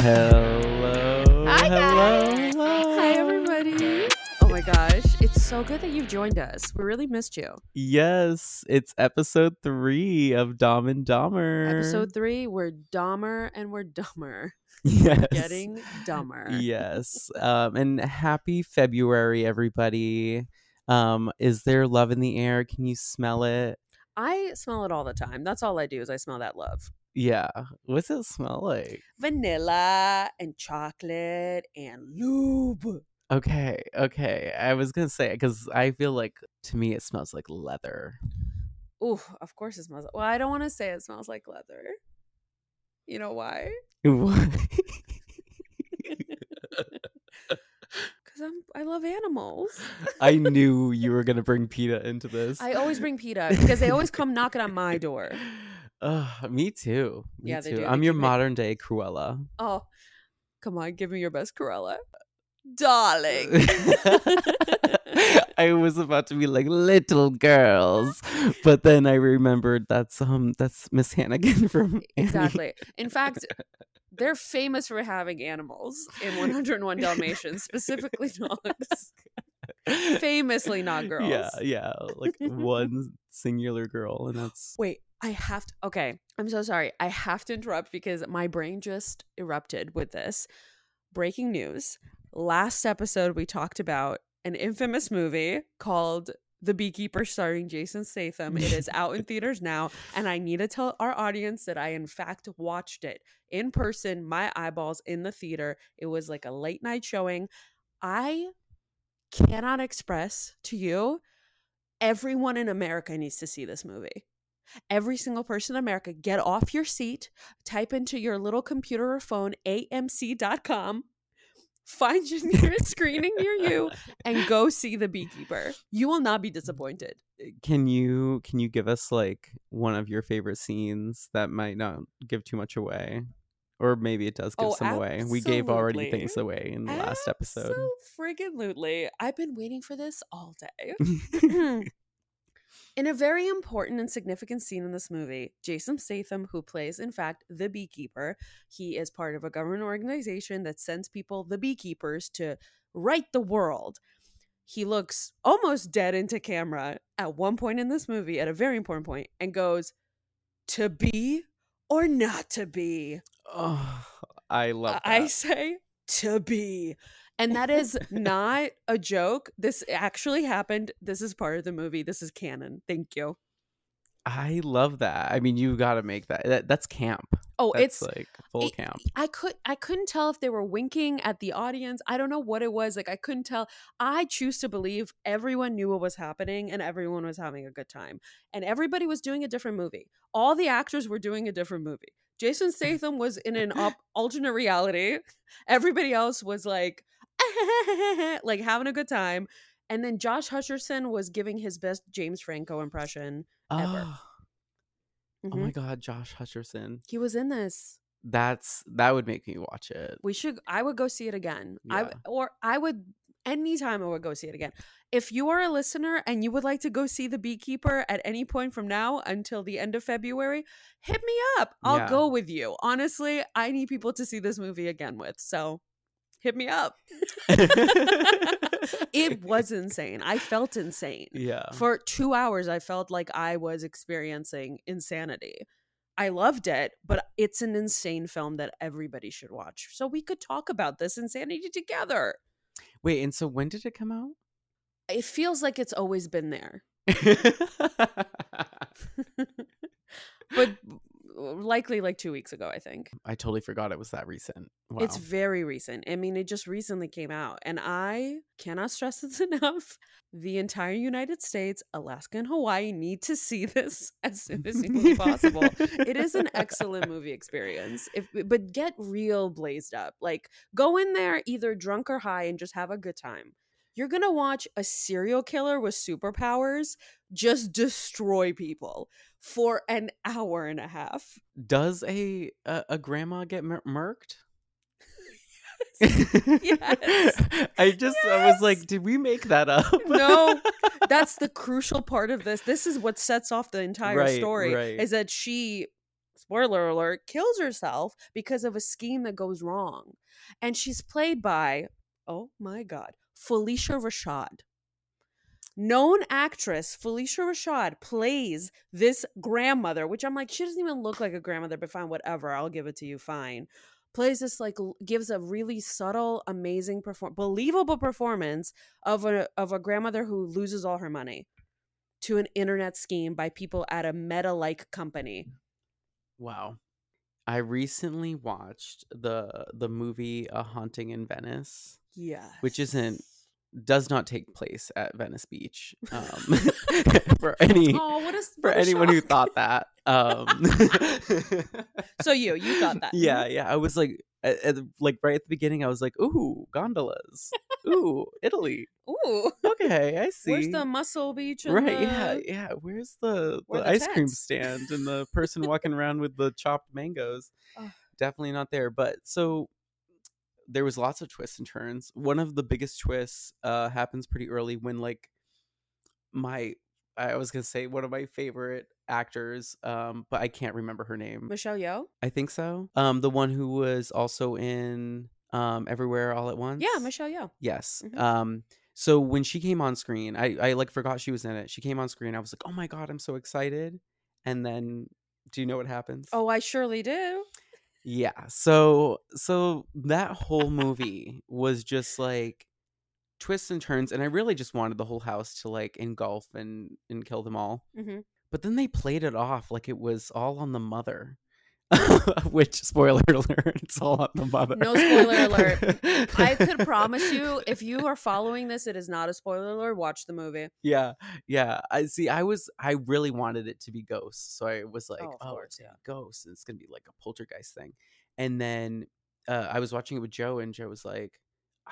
Hello. Hi, hello. guys. hello. Hi, everybody. Oh my gosh. It's so good that you've joined us. We really missed you. Yes, it's episode three of Dom and Dommer. Episode three, we're Dommer and we're dumber. Yes. Getting dumber. Yes. Um, and happy February, everybody. Um, is there love in the air? Can you smell it? I smell it all the time. That's all I do is I smell that love. Yeah. What's it smell like? Vanilla and chocolate and lube. Okay. Okay. I was gonna say because I feel like to me it smells like leather. Ooh, of course it smells. Well, I don't want to say it smells like leather. You know why? What? Because I'm I love animals. I knew you were gonna bring PETA into this. I always bring PETA because they always come knocking on my door. Ugh, me too. Me Yeah, they too. do. I'm your it- modern day Cruella. Oh, come on, give me your best Cruella. Darling. I was about to be like little girls, but then I remembered that's um that's Miss Hannigan from Annie. exactly. In fact, they're famous for having animals in 101 Dalmatians, specifically dogs. Famously not girls. Yeah, yeah, like one singular girl, and that's Wait, I have to. Okay, I'm so sorry. I have to interrupt because my brain just erupted with this. Breaking news. Last episode, we talked about an infamous movie called The Beekeeper starring Jason Statham. It is out in theaters now. And I need to tell our audience that I, in fact, watched it in person, my eyeballs in the theater. It was like a late night showing. I cannot express to you everyone in America needs to see this movie. Every single person in America, get off your seat, type into your little computer or phone amc.com, find your nearest screening near you, and go see The Beekeeper. You will not be disappointed. can you can you give us like one of your favorite scenes that might not give too much away or maybe it does give Oh, some away we gave already things away in the last episode So Friggin' lutely. I've been waiting for this all day. In a very important and significant scene in this movie, Jason Statham, who plays, in fact, the beekeeper, he is part of a government organization that sends people, the beekeepers, to right the world. He looks almost dead into camera at one point in this movie, at a very important point, and goes, To be or not to be? oh i love that. I say to be. And that is not a joke. This actually happened. This is part of the movie. This is canon. Thank you. I love that i mean you gotta make that, that that's camp Oh, that's it's like full it- camp I could I couldn't tell if they were winking at the audience. I don't know what it was. Like I couldn't tell. I choose to believe everyone knew what was happening and everyone was having a good time. And everybody was doing a different movie. All the actors were doing a different movie. Jason Statham was in an op- alternate reality. Everybody else was like like having a good time. And then Josh Hutcherson was giving his best James Franco impression. ever. oh, oh my Mhm. god josh hutcherson He was in this. that's that would make me watch it We should. I would go see it again. I Yeah. w- or I would anytime I would go see it again. If you are a listener and you would like to go see The Beekeeper at any point from now until the end of February, hit me up. I'll Yeah. go with you. Honestly, I need people to see this movie again with. So hit me up. it was insane. I felt insane. yeah For two hours, I felt like I was experiencing insanity. I loved it, but it's an insane film that everybody should watch. So we could talk about this insanity together. wait and so when did it come out It feels like it's always been there, but likely like two weeks ago, I think. I totally forgot it was that recent. Wow. It's very recent. I mean, it just recently came out. And I cannot stress this enough. The entire United States, Alaska, and Hawaii need to see this as soon as humanly possible. It is an excellent movie experience. If but get real blazed up. Like go in there either drunk or high and just have a good time. You're gonna watch a serial killer with superpowers just destroy people for an hour and a half. Does a a, a grandma get mur- murked? Yes. I just I was like, did we make that up? No, That's the crucial part of this. This is what sets off the entire Right, story right. is that she spoiler alert, kills herself because of a scheme that goes wrong. And she's played by, oh my God, Phylicia Rashad. Known actress Phylicia Rashad plays this grandmother, which I'm like, she doesn't even look like a grandmother, but fine, whatever. I'll give it to you, fine. Plays this like gives a really subtle, amazing perform believable performance of a of a grandmother who loses all her money to an internet scheme by people at a meta like company. Wow. I recently watched the the movie A Haunting in Venice, Yeah. which isn't does not take place at Venice Beach. Um, for any Oh, what is for anyone who thought that. Um, So you, you thought that. yeah, yeah. I was like, at, at like right at the beginning, I was like, "Ooh, gondolas! Ooh, Italy! Ooh. Okay, I see." Where's the muscle beach? right? Yeah, the- yeah. Where's the, Where the the ice cream stand and the person walking around with the chopped mangoes? Ugh. Definitely not there. But so there was lots of twists and turns. One of the biggest twists uh, happens pretty early when like my I was gonna say one of my favorite actors, um, but I can't remember her name. Michelle Yeoh. I think so. Um, the one who was also in um Everywhere All at Once. Yeah, Michelle Yeoh. Yes. Mhm. Um. So when she came on screen, I I like forgot she was in it. She came on screen. I was like, oh my god, I'm so excited. And then, do you know what happens? Oh, I surely do. Yeah. So so that whole movie was just like twists and turns and I really just wanted the whole house to like engulf and and kill them all. Mhm. But then they played it off like it was all on the mother. Which spoiler alert, it's all on the mother. No spoiler alert. I could promise you, if you are following this, it is not a spoiler alert. Watch the movie. yeah yeah i see i was i really wanted it to be ghosts so i was like Oh, oh, course, it's gonna ghosts and it's gonna be like a poltergeist thing and then uh, i was watching it with joe and joe was like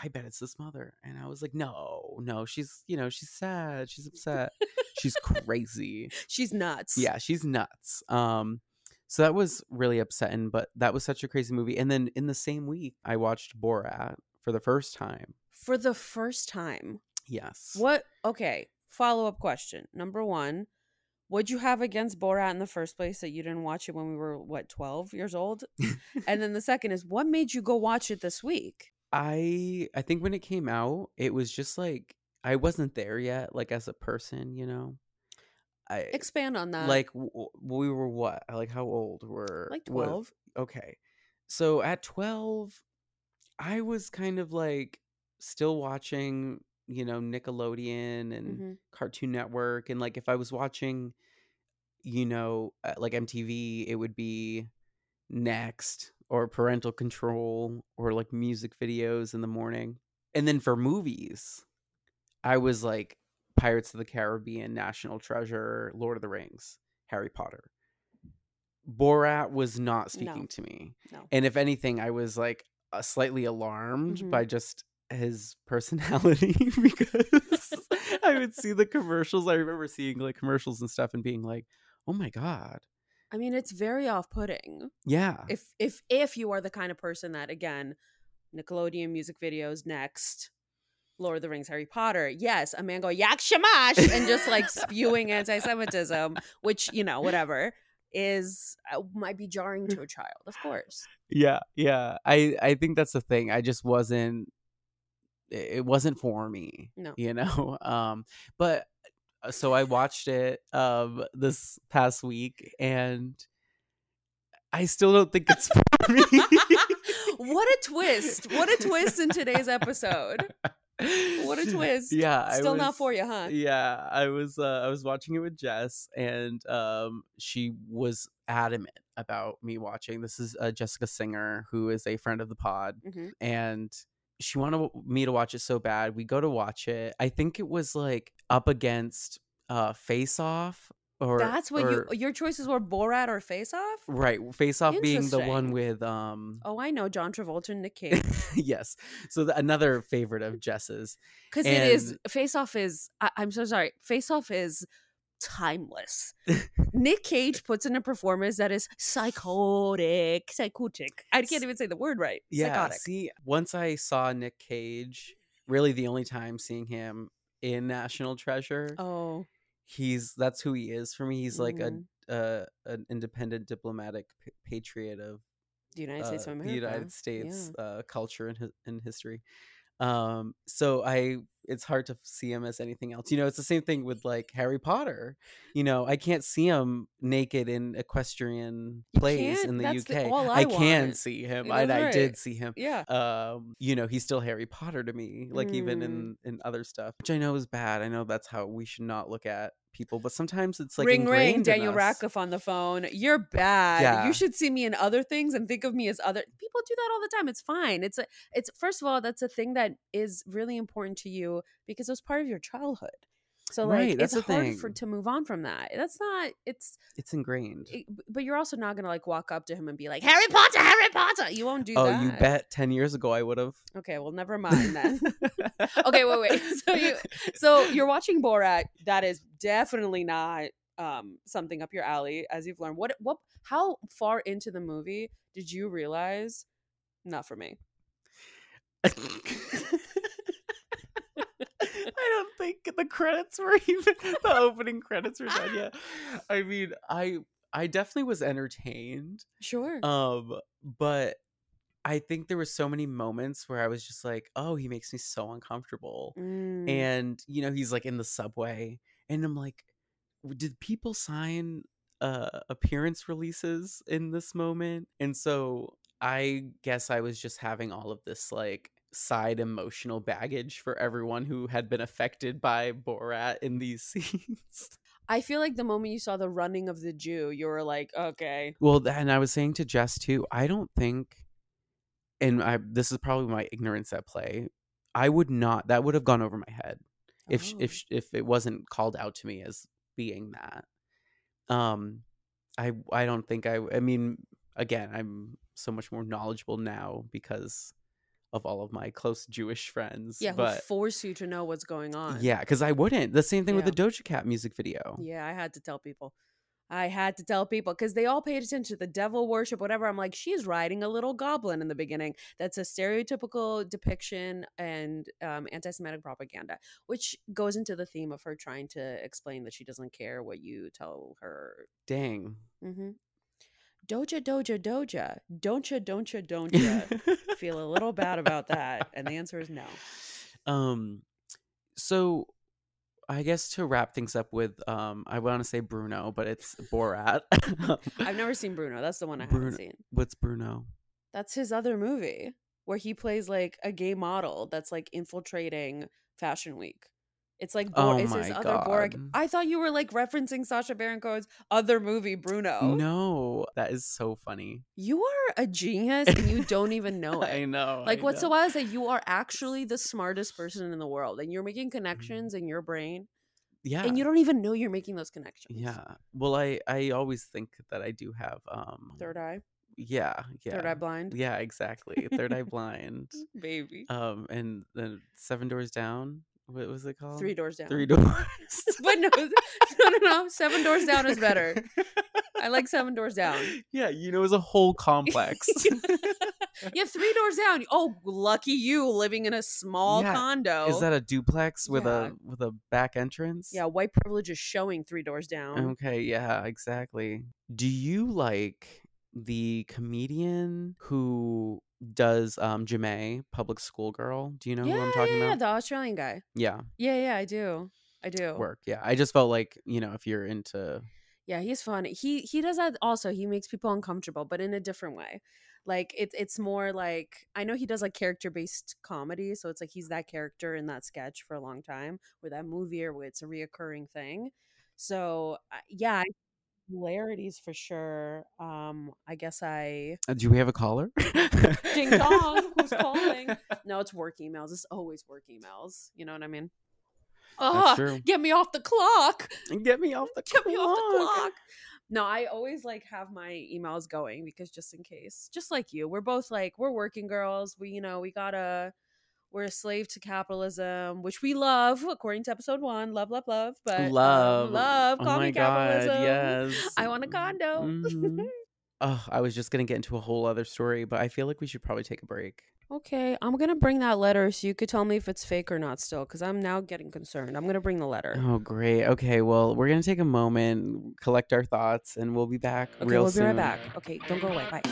i bet it's this mother and i was like no no she's you know she's sad she's upset she's crazy She's nuts. yeah she's nuts um so that was really upsetting but that was such a crazy movie and then in the same week i watched borat for the first time For the first time. yes What? Okay. Follow up question. Number one, what'd you have against Borat in the first place that you didn't watch it when we were, what, 12 years old? and then the second is, what made you go watch it this week? I I think when it came out, it was just like I wasn't there yet, like as a person, you know. I Expand on that. like w- we were what? Like how old were like 12. okay, so at twelve, I was kind of like still watching, you know, Nickelodeon and Mhm. Cartoon Network, and like if I was watching, you know, uh, like MTV, it would be Next or Parental Control or like music videos in the morning. And then for movies, I was like Pirates of the Caribbean, National Treasure, Lord of the Rings, Harry Potter. Borat was not speaking No. to me. No. And if anything, I was like uh, slightly alarmed Mhm. by just his personality because I would see the commercials. I remember seeing like commercials and stuff and being like, "Oh my god." I mean, it's very off putting. Yeah. If if if you are the kind of person that again, Nickelodeon music videos next, Lord of the Rings, Harry Potter, yes, a man go yak shamash and just like spewing anti-Semitism, which you know whatever is uh, might be jarring to a child, of course. yeah yeah i i think that's the thing i just wasn't it it wasn't for me No. you know um but uh, so i watched it um this past week and i still don't think it's for me what a twist! What a twist in today's episode. What a twist. yeah Still not for you, huh? yeah i was uh, i was watching it with jess and um she was adamant about me watching this is uh, jessica singer who is a friend of the pod Mhm. and she wanted me to watch it so bad we go to watch it i think it was like up against uh face off or That's what or- you your choices were Borat or Face Off? right face off being the one with um Oh, I know John Travolta and Nick Cage. yes so the, another favorite of jess's Because it is Face Off is I, I'm so sorry. Face Off is timeless. Nick Cage puts in a performance that is psychotic, psychotic. I can't even say the word right. yeah Psychotic. see once i saw nick cage really the only time seeing him in national treasure Oh, he's that's who he is for me he's like mhm. uh, an independent diplomatic p- patriot of The United uh, States of America. the United Yeah. Uh, culture and, hi- and history. Um, so I, it's hard to see him as anything else. You know, it's the same thing with like Harry Potter. You know, I can't see him naked in equestrian You plays in the That's the- UK. all I can see him. I, I did see him. Yeah. Um, you know, he's still Harry Potter to me. Like even Mm. in in other stuff, which I know is bad. I know that's how we should not look at people, but sometimes it's like ring ring, Daniel. Radcliffe on the phone. You're bad. Yeah. You should see me in other things and think of me as other people do that all the time. It's fine. It's a it's first of all, that's a thing that is really important to you because it was part of your childhood. So like Right, that's it's the hard thing. for to move on from that. That's not it's It's ingrained. it, but you're also not gonna like walk up to him and be like, Harry Potter, Harry Potter. You won't do oh, that. you bet. Ten years ago, I would have. Okay, well never mind then. okay, wait, wait. So you so you're watching Borat. That is definitely not um something up your alley, as you've learned. What what how far into the movie did you realize not for me? I don't think the credits were even the opening credits were done yet. I mean, I I definitely was entertained. Sure. Um, but I think there were so many moments where I was just like, "Oh, he makes me so uncomfortable." Mm. And you know, he's like in the subway, and I'm like, "Did people sign uh appearance releases in this moment?" And so I guess I was just having all of this like side emotional baggage for everyone who had been affected by Borat in these scenes. I feel like the moment you saw the running of the Jew, you were like, okay. Well, and I was saying to Jess too, I don't think, and I this is probably my ignorance at play. I would not. That would have gone over my head if Oh. if if it wasn't called out to me as being that. Um, I I don't think I. I mean, again, I'm so much more knowledgeable now because of all of my close Jewish friends. yeah, who but force you to know what's going on. yeah, because I wouldn't. The same thing with the Doja Cat music video. Yeah, I had to tell people. I had to tell people because they all paid attention to the devil worship, whatever. I'm like, she's riding a little goblin in the beginning. That's a stereotypical depiction and um, anti Semitic propaganda, which goes into the theme of her trying to explain that she doesn't care what you tell her. Dang. hmm Doja, doja, doja. Don't ya, don't ya, don't ya. Feel a little bad about that. And the answer is no. Um, so I guess to wrap things up with, um, I want to say Bruno, but it's Borat. I've never seen Bruno. That's the one I Bruno- haven't seen. What's Bruno? That's his other movie where he plays like a gay model that's like infiltrating Fashion Week. It's like Oh it's his my other. God. I thought you were like referencing Sacha Baron Cohen's other movie, Bruno. No, that is so funny. You are a genius and you don't even know I know. Like I what's so wild is that you are actually the smartest person in the world and you're making connections in your brain Yeah. and you don't even know you're making those connections. yeah. Well, I I always think that I do have um. Third eye. Yeah. Yeah. Third eye blind. Yeah. Exactly. Third eye blind. Baby. Um, and then Seven Doors Down. What was it called? Three doors down. Three doors. but no, no, no, no. Seven doors down is better. I like seven doors down. Yeah, you know, it's a whole complex. Yeah, three doors down. Oh, lucky you living in a small Yeah, condo. Is that a duplex with Yeah. a with a back entrance? yeah, white privilege is showing three doors down. Okay, yeah, exactly. Do you like the comedian who does um Ja'mie, public school girl? Do you know yeah, who I'm talking yeah, yeah, about? the Australian guy. Yeah, Yeah, yeah, I do. I do. work. Yeah. I just felt like, you know, if you're into Yeah, he's fun. He he does that also. He makes people uncomfortable, but in a different way. Like it's it's more like I know he does like character based comedy, so it's like he's that character in that sketch for a long time, or that movie, or where it's a reoccurring thing. So yeah, I- similarities for sure. Um, I guess I Uh, do we have a caller? ding dong. Who's calling? No, it's work emails. It's always work emails. You know what I mean? That's Oh, true. get me off the clock. Get me off the Get me off the clock. clock. No, I always like have my emails going because just in case, just like you, we're both like we're working girls. We, you know, we gotta. We're a slave to capitalism, which we love, according to episode one. Love, love, love. But um, love. love. Oh Call my me God, capitalism. yes. I want a condo. Mhm. Oh, I was just gonna get into a whole other story, but I feel like we should probably take a break. Okay, I'm gonna bring that letter so you could tell me if it's fake or not still, because I'm now getting concerned. I'm gonna bring the letter. Oh, great. Okay, well, we're gonna take a moment, collect our thoughts, and we'll be back Okay, real we'll be soon. right back. Okay, don't go away. Bye.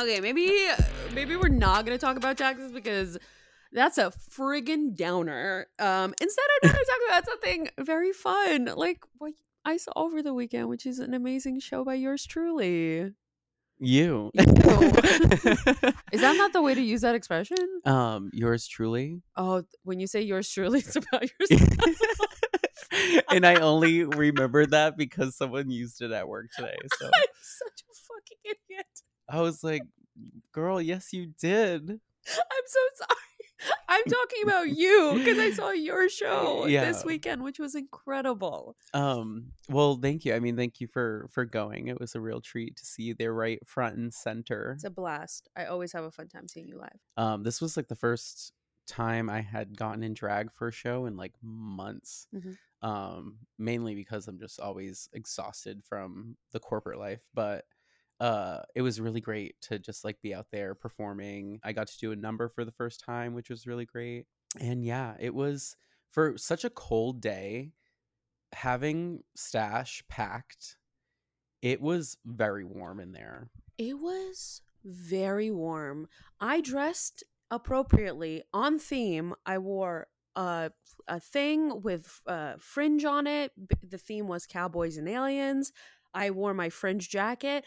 Okay, maybe maybe we're not gonna talk about taxes because that's a friggin' downer. Um, instead, I'm gonna talk about something very fun, like what I saw over the weekend, which is an amazing show by yours truly. You. You. Is that not the way to use that expression? um yours truly? Oh, when you say yours truly, it's about yourself. and I only remembered that because someone used it at work today. So I'm such a fucking idiot. I was like, girl, yes, you did. I'm so sorry. I'm talking about you because I saw your show Yeah. this weekend, which was incredible. Um, well, thank you. I mean, thank you for for going. It was a real treat to see you there right front and center. It's a blast. I always have a fun time seeing you live. Um, this was like the first time I had gotten in drag for a show in like months. Mhm. Um, mainly because I'm just always exhausted from the corporate life, but uh it was really great to just like be out there performing. I got to do a number for the first time, which was really great. And yeah, it was for such a cold day having stash packed. It was very warm in there. It was very warm. I dressed appropriately on theme. I wore a a thing with uh, fringe on it. The theme was cowboys and aliens. I wore my fringe jacket.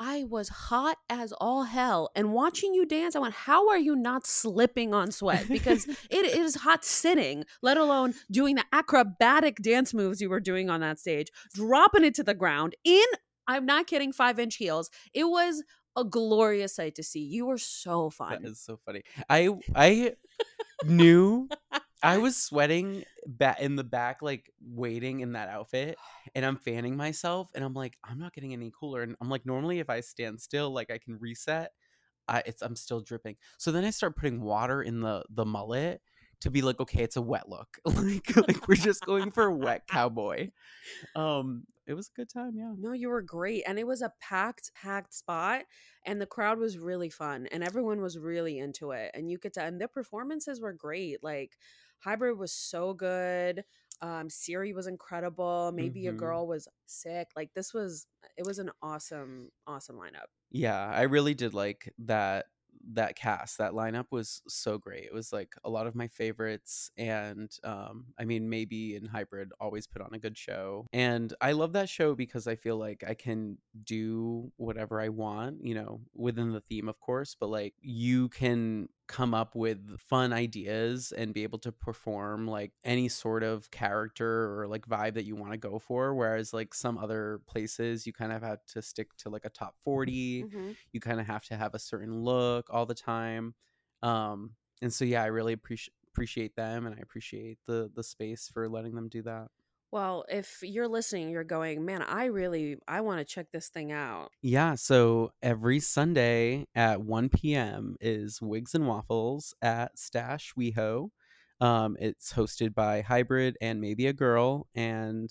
I was hot as all hell. And watching you dance, I went, How are you not slipping on sweat? Because it is hot sitting, let alone doing the acrobatic dance moves you were doing on that stage, dropping it to the ground in, I'm not kidding, five inch heels. It was a glorious sight to see. You were so fun. That is so funny. I I knew I was sweating ba- in the back, like waiting in that outfit, and I'm fanning myself, and I'm like, I'm not getting any cooler. And I'm like, normally if I stand still, like I can reset. I it's I'm still dripping. So then I start putting water in the the mullet to be like, okay, it's a wet look. like like we're just going for a wet cowboy. Um, it was a good time, yeah. No, you were great. And it was a packed, packed spot. And the crowd was really fun. And everyone was really into it. And you could tell, and the performances were great. Like, Hybrid was so good. Um, Siri was incredible. Maybe a Mhm. girl was sick. Like, this was, it was an awesome, awesome lineup. Yeah, I really did like that that cast. That lineup was so great. It was like a lot of my favorites and um I mean maybe in hybrid always put on a good show. And I love that show because I feel like I can do whatever I want, you know, within the theme of course, but like you can come up with fun ideas and be able to perform like any sort of character or like vibe that you want to go for whereas like some other places you kind of have to stick to like a top 40 Mhm. you kind of have to have a certain look all the time um and so yeah i really appreciate appreciate them and i appreciate the the space for letting them do that Well, if you're listening, you're going, man, I really, I want to check this thing out. yeah so every sunday at 1 p.m is wigs and waffles at stash weho um it's hosted by hybrid and maybe a girl and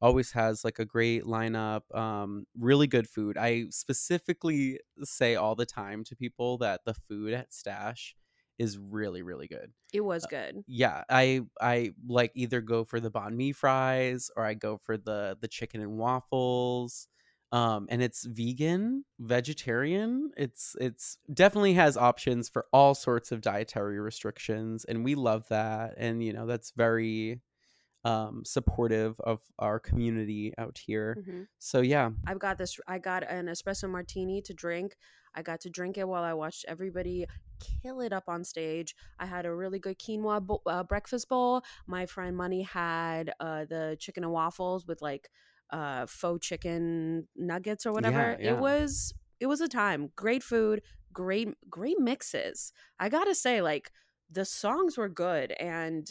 always has like a great lineup um really good food i specifically say all the time to people that the food at stash is really really good It was good. yeah i i like either go for the banh mi fries or i go for the the chicken and waffles um and it's vegan vegetarian it's it's definitely has options for all sorts of dietary restrictions and we love that and you know that's very um supportive of our community out here Mhm. so yeah I've got this. I got an espresso martini to drink. I got to drink it while I watched everybody kill it up on stage. I had a really good quinoa bo- uh, breakfast bowl. My friend Money had uh, the chicken and waffles with like uh, faux chicken nuggets or whatever. yeah. It was it was a time. Great food. Great great mixes. I gotta say, like the songs were good and.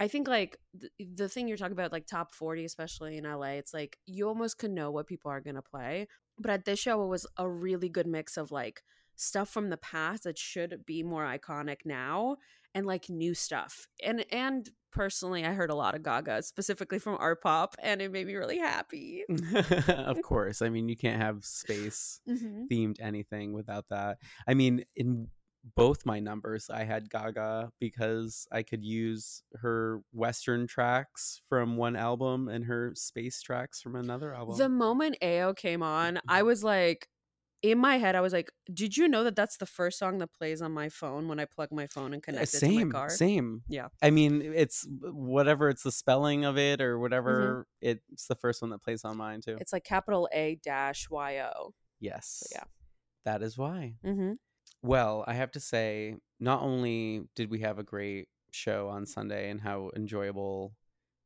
I think like th- the thing you're talking about, like top 40, especially in LA, it's like you almost can know what people are going to play. But at this show, it was a really good mix of like stuff from the past that should be more iconic now and like new stuff. And and personally, I heard a lot of Gaga, specifically from ARTPOP, and it made me really happy. of course. I mean, you can't have space Mhm. themed anything without that. I mean, in both my numbers, I had Gaga because I could use her Western tracks from one album and her space tracks from another album. The moment A-YO came on, I was like, in my head, I was like, did you know that that's the first song that plays on my phone when I plug my phone and Uh, connect it to same, my car? same. Yeah. I mean, it's whatever it's the spelling of it or Mm-hmm. whatever. It's the first one that plays on mine too. It's like capital A dash Y O. yes. yeah. That is why. Mm-hmm. Well, I have to say, not only did we have a great show on Sunday and how enjoyable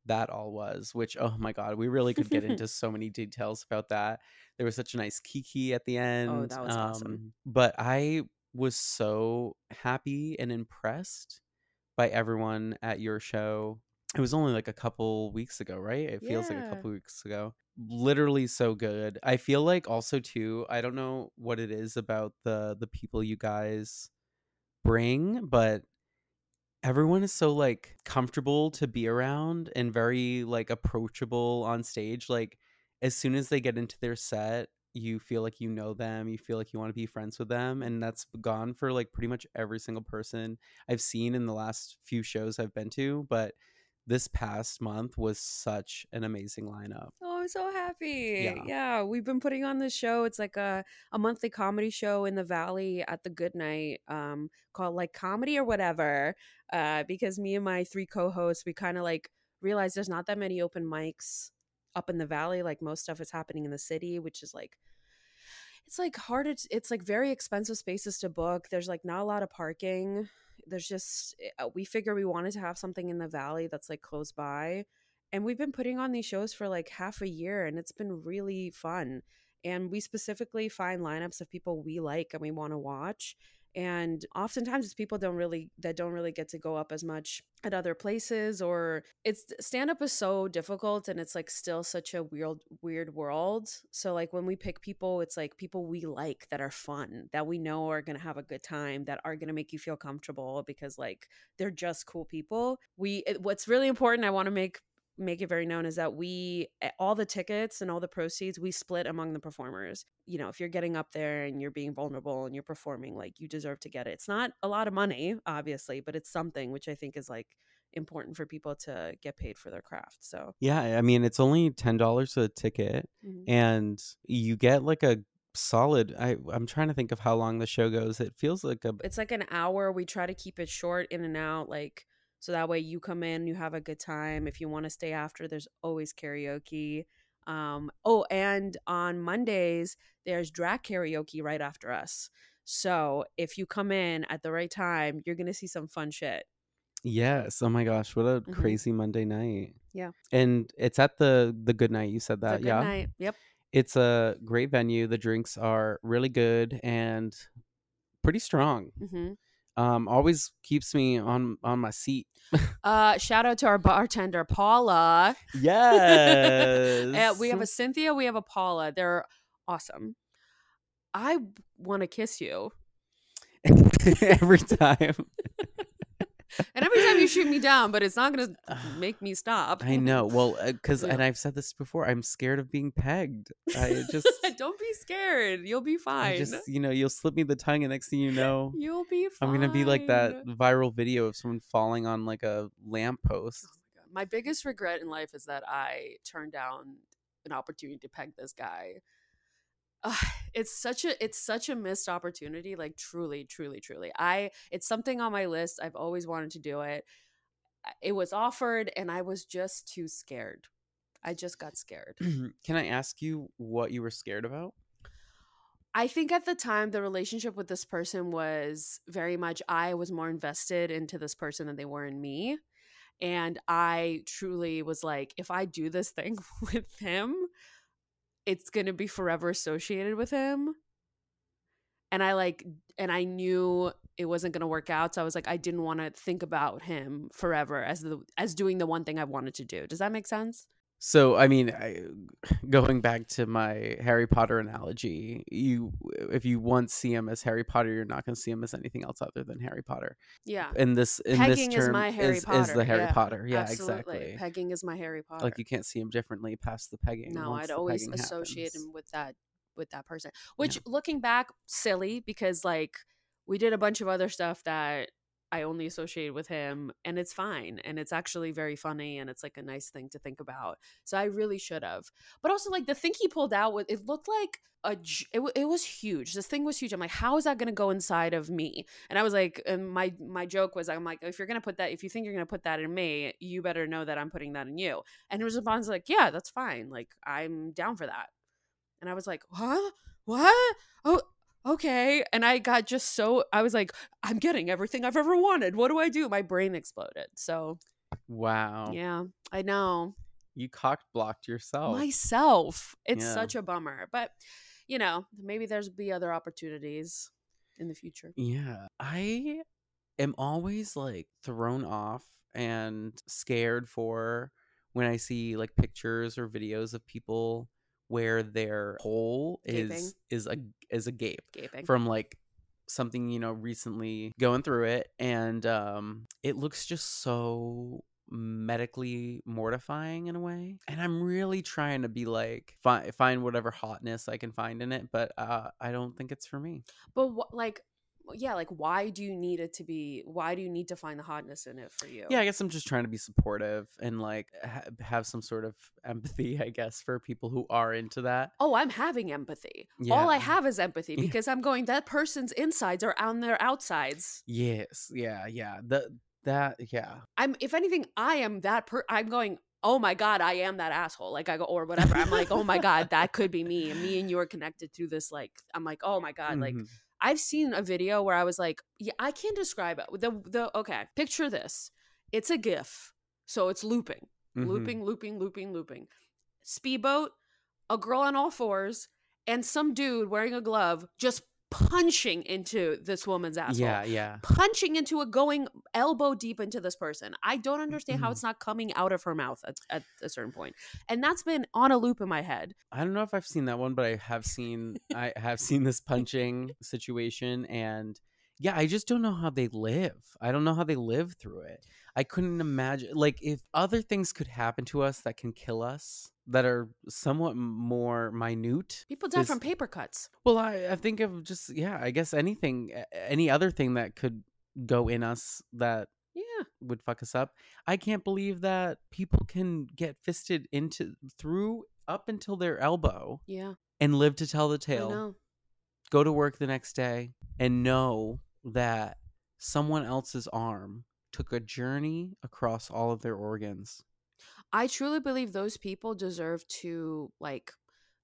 that all was, which, oh my God, we really could get into so many details about that. There was such a nice kiki at the end. Oh, that was awesome. um, But I was so happy and impressed by everyone at your show. It was only like a couple weeks ago, right? It feels like a couple weeks ago. Literally so good. I feel like also too, I don't know what it is about the the people you guys bring, but everyone is so like comfortable to be around and very like approachable on stage. Like as soon as they get into their set, you feel like you know them, you feel like you want to be friends with them, and that's gone for like pretty much every single person I've seen in the last few shows I've been to, but this past month was such an amazing lineup. Oh, I'm so happy. Yeah. Yeah. we've been putting on this show. It's like a, a monthly comedy show in the valley at the Good Night, um, called like comedy or whatever. Uh, because me and my three co-hosts, we kind of like realized there's not that many open mics up in the valley. Like most stuff is happening in the city, which is like it's like hard it's, it's like very expensive spaces to book there's like not a lot of parking there's just uh, we figure we wanted to have something in the valley that's like close by and we've been putting on these shows for like half a year and it's been really fun and we specifically find lineups of people we like and we want to watch and oftentimes it's people don't really that don't really get to go up as much at other places or it's stand up is so difficult and it's like still such a weird weird world. So like when we pick people it's like people we like that are fun that we know are going to have a good time that are going to make you feel comfortable because like they're just cool people. We it, what's really important i want to make make it very known is that we eh, all the tickets and all the proceeds we split among the performers you know if you're getting up there and you're being vulnerable and you're performing like you deserve to get it it's not a lot of money obviously but it's something which i think is like important for people to get paid for their craft so Yeah, I mean it's only ten dollars a ticket, mhm. and you get like a solid. I I'm trying to think of how long the show goes. It feels like a it's like an hour we try to keep it short in and out like so that way you come in you have a good time if you want to stay after there's always karaoke um oh and on mondays there's drag karaoke right after us so if you come in at the right time you're gonna see some fun shit yes. Oh my gosh, what a Mhm. crazy Monday night. Yeah. and it's at the the good night. You said that, good yeah. night yep It's a great venue. The drinks are really good and pretty strong. hmm Um, always keeps me on on my seat. uh shout out to our bartender paula Yes. Uh, we have a cynthia we have a paula they're awesome i want to kiss you every time. And every time you shoot me down, but it's not going to make me stop. I know. Well, uh, because Yeah. and I've said this before. I'm scared of being pegged. I just, Don't be scared. You'll be fine. I just, you know, you'll slip me the tongue, and next thing you know, You'll be fine. I'm gonna be like that viral video of someone falling on like a lamppost. Oh my, my biggest regret in life is that I turned down an opportunity to peg this guy. Ugh, it's such a it's such a missed opportunity like truly truly truly. I it's something on my list i've always wanted to do it. It was offered and i was just too scared. I just got scared. Mm-hmm. Can I ask you what you were scared about? I think at the time the relationship with this person was very much I was more invested into this person than they were in me. And I truly was like, if I do this thing with him, it's going to be forever associated with him. And I like, and I knew it wasn't going to work out. So I was like, I didn't want to think about him forever as the, as doing the one thing I wanted to do. Does that make sense? So I mean, I, going back to my Harry Potter analogy, you if you once see him as Harry Potter, you're not going to see him as anything else other than Harry Potter. Yeah. In this, in Pegging this term, is my Harry is, Potter. is the Harry yeah, Potter. Yeah, absolutely. exactly. Pegging is my Harry Potter. Like you can't see him differently past the pegging. no, I'd always associate happens. him with that with that person. Which looking back, silly because like we did a bunch of other stuff that I only associated with him and it's fine and it's actually very funny and it's like a nice thing to think about. So I really should have. But also like the thing he pulled out with it looked like a it, it was huge. This thing was huge. I'm like how is that going to go inside of me? And I was like and my my joke was I'm like if you're going to put that if you think you're going to put that in me, you better know that I'm putting that in you. And his response was like, "Yeah, that's fine. Like I'm down for that." And I was like, "Huh? What? Oh, okay." And I got just so I was like, "I'm getting everything I've ever wanted. What do I do?" My brain exploded. So, Wow. yeah, I know. You cock blocked yourself. Myself. It's Yeah. such a bummer. But, you know, maybe there's be other opportunities in the future. Yeah. I am always like thrown off and scared for when I see like pictures or videos of people where their hole Gaping. is is a is a gape Gaping. from like something you know recently going through it and um it looks just so medically mortifying in a way and i'm really trying to be like fi- find whatever hotness i can find in it but uh i don't think it's for me but wh- like yeah, like why do you need it to be why do you need to find the hotness in it for you? yeah i guess i'm just trying to be supportive and like ha- have some sort of empathy i guess for people who are into that Oh, I'm having empathy. All I have is empathy Yeah. because I'm going that person's insides are on their outsides. yes yeah yeah the that yeah I'm if anything, I am that per I'm going, oh my God, I am that asshole. Like I go or whatever. I'm like, oh my God, that could be me. And me and you are connected through this. Like, I'm like, oh my God. Like Mhm. I've seen a video where I was like, yeah, I can't describe it. The the okay, picture this. It's a GIF. So it's looping. Mhm. Looping, looping, looping, looping. Speedboat, a girl on all fours, and some dude wearing a glove just punching into this woman's asshole. yeah yeah Punching into it, going elbow deep into this person. I don't understand how it's not coming out of her mouth at, at a certain point. And that's been on a loop in my head. I don't know if I've seen that one, but I have seen I have seen this punching situation and yeah, I just don't know how they live. I don't know how they live through it. I couldn't imagine like if other things could happen to us that can kill us that are somewhat more minute. People die from paper cuts. Well, I, I think of just yeah, I guess anything any other thing that could go in us that Yeah. would fuck us up. I can't believe that people can get fisted into through up until their elbow Yeah. and live to tell the tale. know. Go to work the next day and know that someone else's arm took a journey across all of their organs. I truly believe those people deserve to like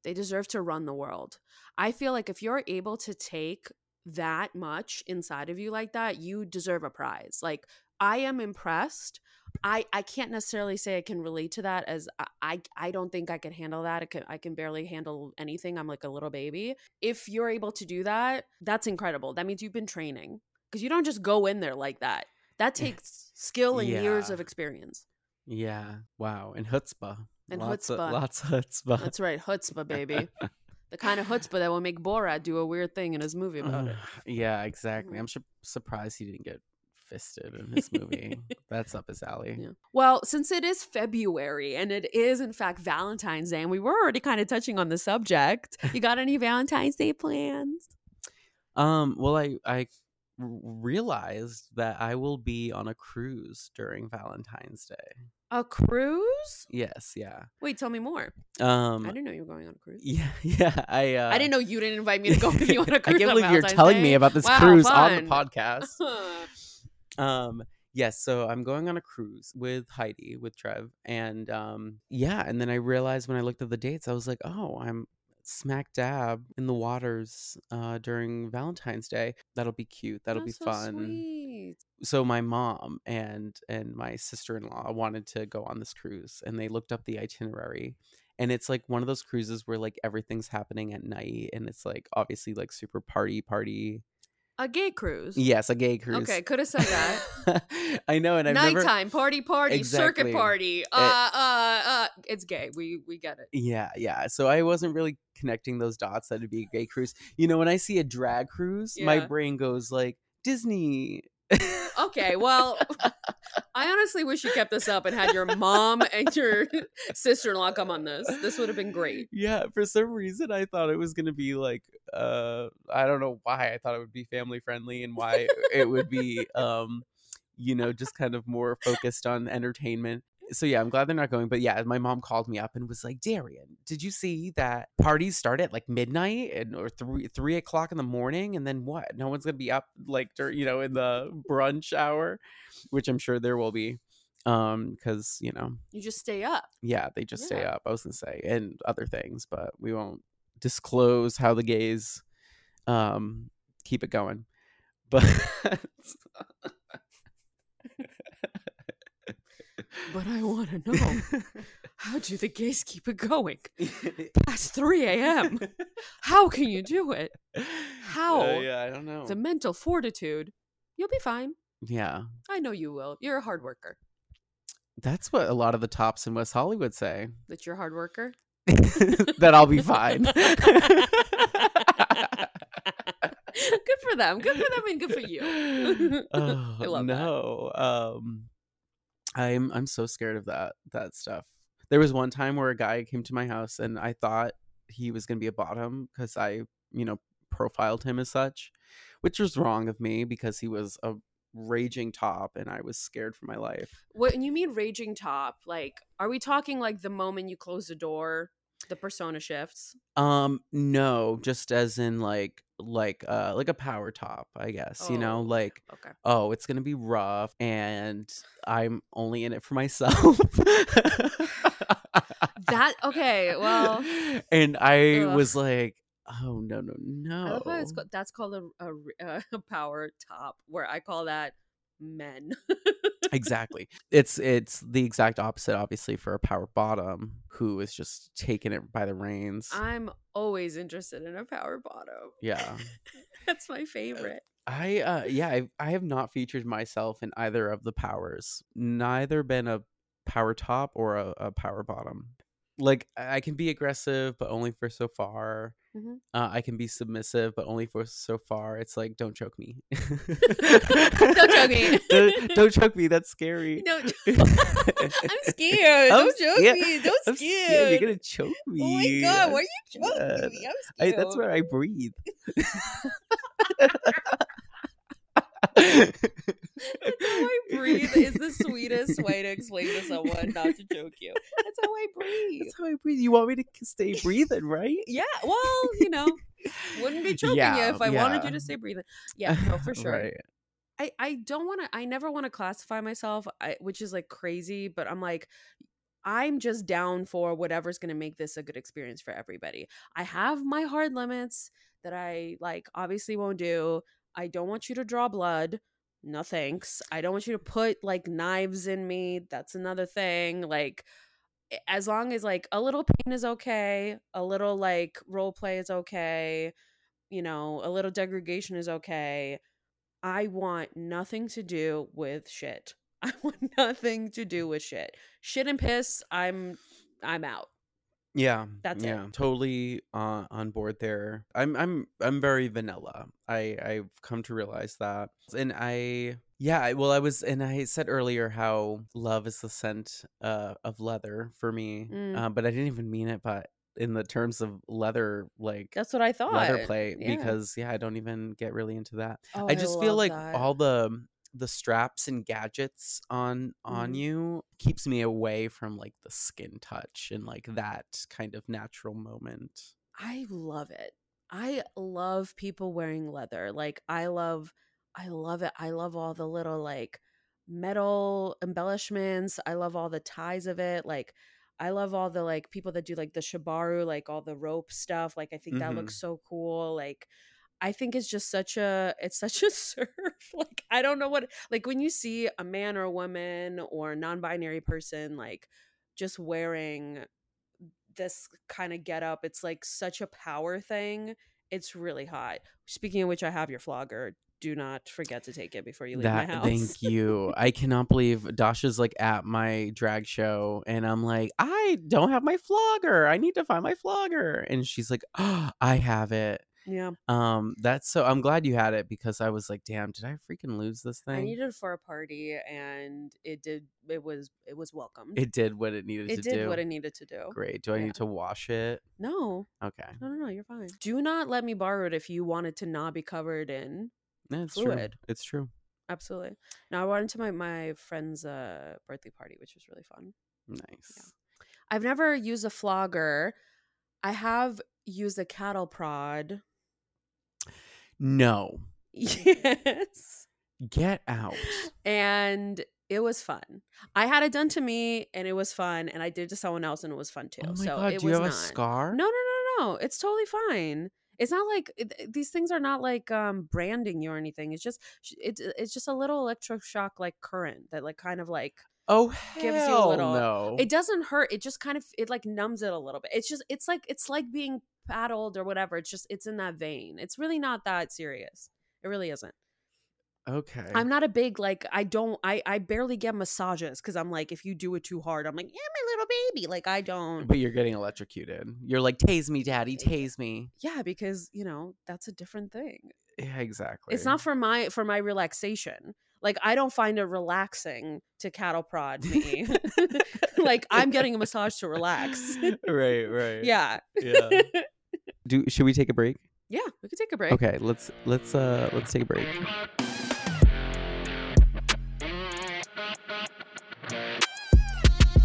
they deserve to run the world. I feel like if you're able to take that much inside of you like that, you deserve a prize. Like I am impressed. I I can't necessarily say I can relate to that as I I, I don't think I can handle that. I can I can barely handle anything. I'm like a little baby. If you're able to do that, that's incredible. That means you've been training because you don't just go in there like that. That takes skill and years of experience. Yeah. Wow. And chutzpah. And lots Of, lots of chutzpah. That's right, chutzpah, baby. the kind of chutzpah that will make Borat do a weird thing in his movie about it. yeah, exactly. Mhm. I'm su- surprised he didn't get fisted in his movie. That's up his alley. Yeah. Well, since it is February and it is in fact Valentine's Day, and we were already kind of touching on the subject, you got any Valentine's Day plans? Um, well, I, I realized that I will be on a cruise during Valentine's Day. A cruise? Yes, yeah. Wait, tell me more. Um, I didn't know you were going on a cruise. yeah, yeah. I uh, I didn't know you didn't invite me to go with you on a cruise. I can't believe you're telling me about this Wow, cruise on the podcast. um, yes. So I'm going on a cruise with Heidi with Trev, and um, yeah. And then I realized when I looked at the dates, I was like, oh, I'm smack dab in the waters uh, during Valentine's Day. That'll be cute. That'll That's be so fun. sweet. so my mom and and my sister-in-law wanted to go on this cruise and they looked up the itinerary and it's like one of those cruises where like everything's happening at night and it's like obviously like super party party A gay cruise. yes a gay cruise Okay, could have said that. i know and i've never Nighttime party party Exactly. circuit party. Eh, uh, uh, got it's gay. We we get it. Yeah, yeah. So I wasn't really connecting those dots that it'd be a gay cruise. You know, when I see a drag cruise, my brain goes like Disney. Okay, well, I honestly wish you kept this up and had your mom and your sister-in-law come on this. This would have been great. yeah, for some reason I thought it was gonna be like uh I don't know why I thought it would be family friendly and why it would be um you know just kind of more focused on entertainment. So yeah, I'm glad they're not going. But yeah, my mom called me up and was like, "Darian, did you see that parties start at like midnight and or three three o'clock in the morning? And then what? No one's gonna be up like dur- you know in the brunch hour, which I'm sure there will be, um, because you know You just stay up. yeah, they just stay up. I was gonna say, and other things, but we won't disclose how the gays um keep it going. But But I want to know how do the gays keep it going past 3 a.m.? How can you do it? How? Uh, yeah, I don't know. The mental fortitude. You'll be fine. yeah, I know you will. You're a hard worker. that's what a lot of the tops in West Hollywood say. That you're a hard worker. that I'll be fine. good for them. Good for them and good for you. oh, I love that. no. Um I'm I'm so scared of that that stuff. There was one time where a guy came to my house and I thought he was going to be a bottom cuz I, you know, profiled him as such, which was wrong of me because he was a raging top and I was scared for my life. What you mean raging top? Like, are we talking like the moment you close the door, the persona shifts? Um no, just as in like like uh like a power top, I guess. You know, Oh, like Okay. oh, it's gonna be rough, and I'm only in it for myself. That okay. Well, and I Ugh. was like, oh no, no, no. I love how it's called, that's called a power top, where I call that men. exactly. It's it's the exact opposite, obviously, for a power bottom who is just taking it by the reins. I'm always interested in a power bottom. yeah. That's my favorite. I uh yeah, I I have not featured myself in either of the powers. Neither been a power top or a, a power bottom. Like I I can be aggressive, but only for so far. Mhm. Uh, I can be submissive, but only for so far. It's like don't choke me. Don't choke me. don't, don't choke me. That's scary. No, I'm scared. I'm Don't choke scared. me. Don't I'm scared. scared. You're gonna choke me. Oh my god, why are you choking scared. me? I'm I, scared. that's where I breathe. That's how I breathe is the sweetest way to explain to someone not to choke you. That's how I breathe. That's how I breathe. You want me to stay breathing, right? Yeah, well, you know, wouldn't be choking Yeah, you if I wanted you to stay breathing. Yeah, no, for sure. Right. I I don't want to. I never want to classify myself, I, which is like crazy. But I'm like, I'm just down for whatever's gonna make this a good experience for everybody. I have my hard limits that I like. Obviously, won't do. I don't want you to draw blood. No thanks. I don't want you to put like knives in me. That's another thing. Like as long as like a little pain is okay, a little like role play is okay, you know, a little degradation is okay. I want nothing to do with shit. I want nothing to do with shit. Shit and piss, I'm I'm out. Yeah. That's yeah, it. Totally uh, on board there. I'm I'm I'm very vanilla. I I've come to realize that. And I yeah, well I was and I said earlier how love is the scent uh of leather for me. Mm. Uh, but I didn't even mean it but in the terms of leather like That's what I thought. leather play Yeah. because yeah, I don't even get really into that. Oh, I just feel like that. all the the straps and gadgets on on Mhm. you keeps me away from like the skin touch and like that kind of natural moment. I love it. I love people wearing leather. Like I love I love it. I love all the little like metal embellishments. I love all the ties of it. Like I love all the like people that do like the shibari, like all the rope stuff. Like I think that looks so cool. Like I think it's just such a it's such a surf. like I don't know what like when you see a man or a woman or a non-binary person like just wearing this kind of get up, it's like such a power thing. It's really hot. Speaking of which, I have your flogger. do not forget to take it before you leave That my house. thank you. I cannot believe Dasha's like at my drag show and I'm like, I don't have my flogger. I need to find my flogger. And she's like, oh, I have it. Yeah, Um, that's so I'm glad you had it because I was like, damn, did I freaking lose this thing? I needed it for a party, and it did. It was it was welcomed. it did what it needed It to did what it needed to do. Great. Do I Yeah. need to wash it? No, Okay. no, no, no. You're fine. Do not let me borrow it if you wanted to not be covered in Yeah, it's Fluid. true. It's true. Absolutely. Now I went to my my friend's uh, birthday party, which was really fun. Nice. I've never used a flogger. I have used a cattle prod. No. Yes. Get out. And it was fun. I had it done to me and it was fun. And I did it to someone else and it was fun too. Oh my so god, it do you was have not. a scar? No, no, no, no. It's totally fine. It's not like it- these things are not like um branding you or anything. It's just it's it's just a little electroshock like current that like kind of like Oh gives you a little- no. it doesn't hurt it just kind of it like numbs it a little bit it's just it's like it's like being paddled or whatever it's just it's in that vein it's really not that serious it really isn't okay. i'm not a big like i don't i i barely get massages because i'm like if you do it too hard i'm like yeah my little baby like i don't but you're getting electrocuted. You're like, tase me, daddy, eh, tase me. yeah because you know that's a different thing Yeah, exactly. it's not for my for my relaxation like i don't find it relaxing to cattle prod me like i'm getting a massage to relax right, right. yeah Yeah. Do should we take a break? yeah we could take a break Okay, let's let's uh let's take a break.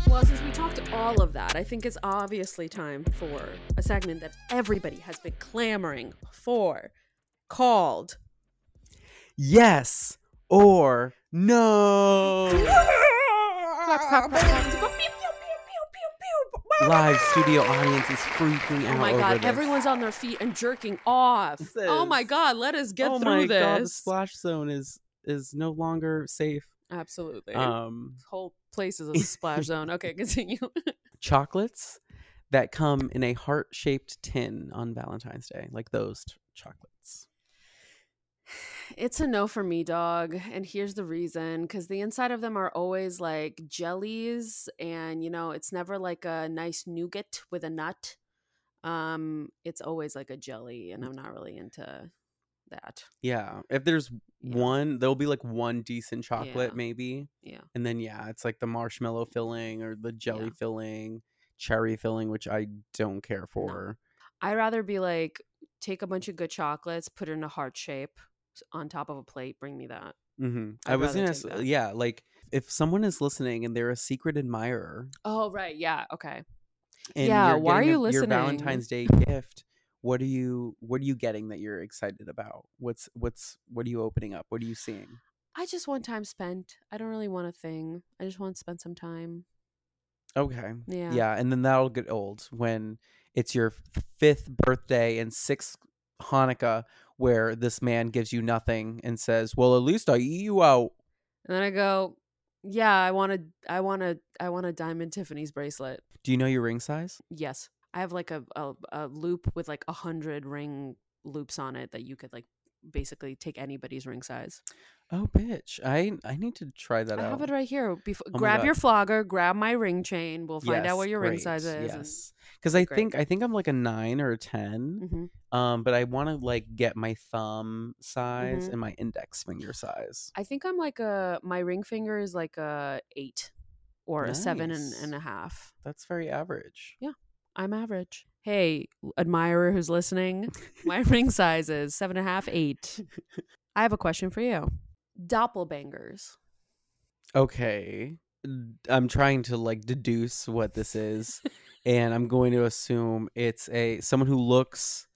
Well, since we talked all of that, I think it's obviously time for a segment that everybody has been clamoring for called Yes or no. Live studio audience is freaking out Oh my over god, this. everyone's on their feet and jerking off. This Oh my god, let us get oh through my this. god, the splash zone is is no longer safe. Absolutely. Um this whole place is a splash zone. Okay, continue. chocolates that come in a heart-shaped tin on Valentine's Day, like those t- chocolates. It's a no for me, dog. And here's the reason because the inside of them are always like jellies, and you know, it's never like a nice nougat with a nut. Um, it's always like a jelly, and I'm not really into that. Yeah, if there's Yeah. one, there'll be like one decent chocolate Yeah. maybe, Yeah. and then yeah, it's like the marshmallow filling or the jelly Yeah. filling, cherry filling, which I don't care for. I'd rather be like, take a bunch of good chocolates, put it in a heart shape on top of a plate, bring me that. Mm-hmm. I'd was gonna, that. yeah, like if someone is listening and they're a secret admirer, Oh, right. Yeah. Okay. and Yeah, why are you a- Your? Valentine's Day gift. What are you? What are you getting that you're excited about? What's what's what are you opening up? What are you seeing? I just want time spent. I don't really want a thing. I just want to spend some time. Okay. Yeah. Yeah, and then that'll get old when it's your fifth birthday and sixth Hanukkah, where this man gives you nothing and says, "Well, at least I eat you out." And then I go, yeah, I want to, I want to, I want a diamond Tiffany's bracelet. Do you know your ring size? Yes, I have like a a, a loop with like a hundred ring loops on it that you could like basically take anybody's ring size. Oh, bitch! I I need to try that I out. have it right here. My grab God. your flogger, grab my ring chain. We'll find out what your ring great, size is. and- Yes, because I Great. think I think I'm like a nine or a 10 Mhm. Um, but I want to like get my thumb size Mhm. and my index finger size. I think I'm like a my ring finger is like a eight or a seven and, Nice. and a half. That's very average. Yeah. I'm average. Hey, admirer who's listening, my ring size is seven and a half, eight. I have a question for you. Doppelbangers. Okay. I'm trying to like deduce what this is, and I'm going to assume it's a someone who looks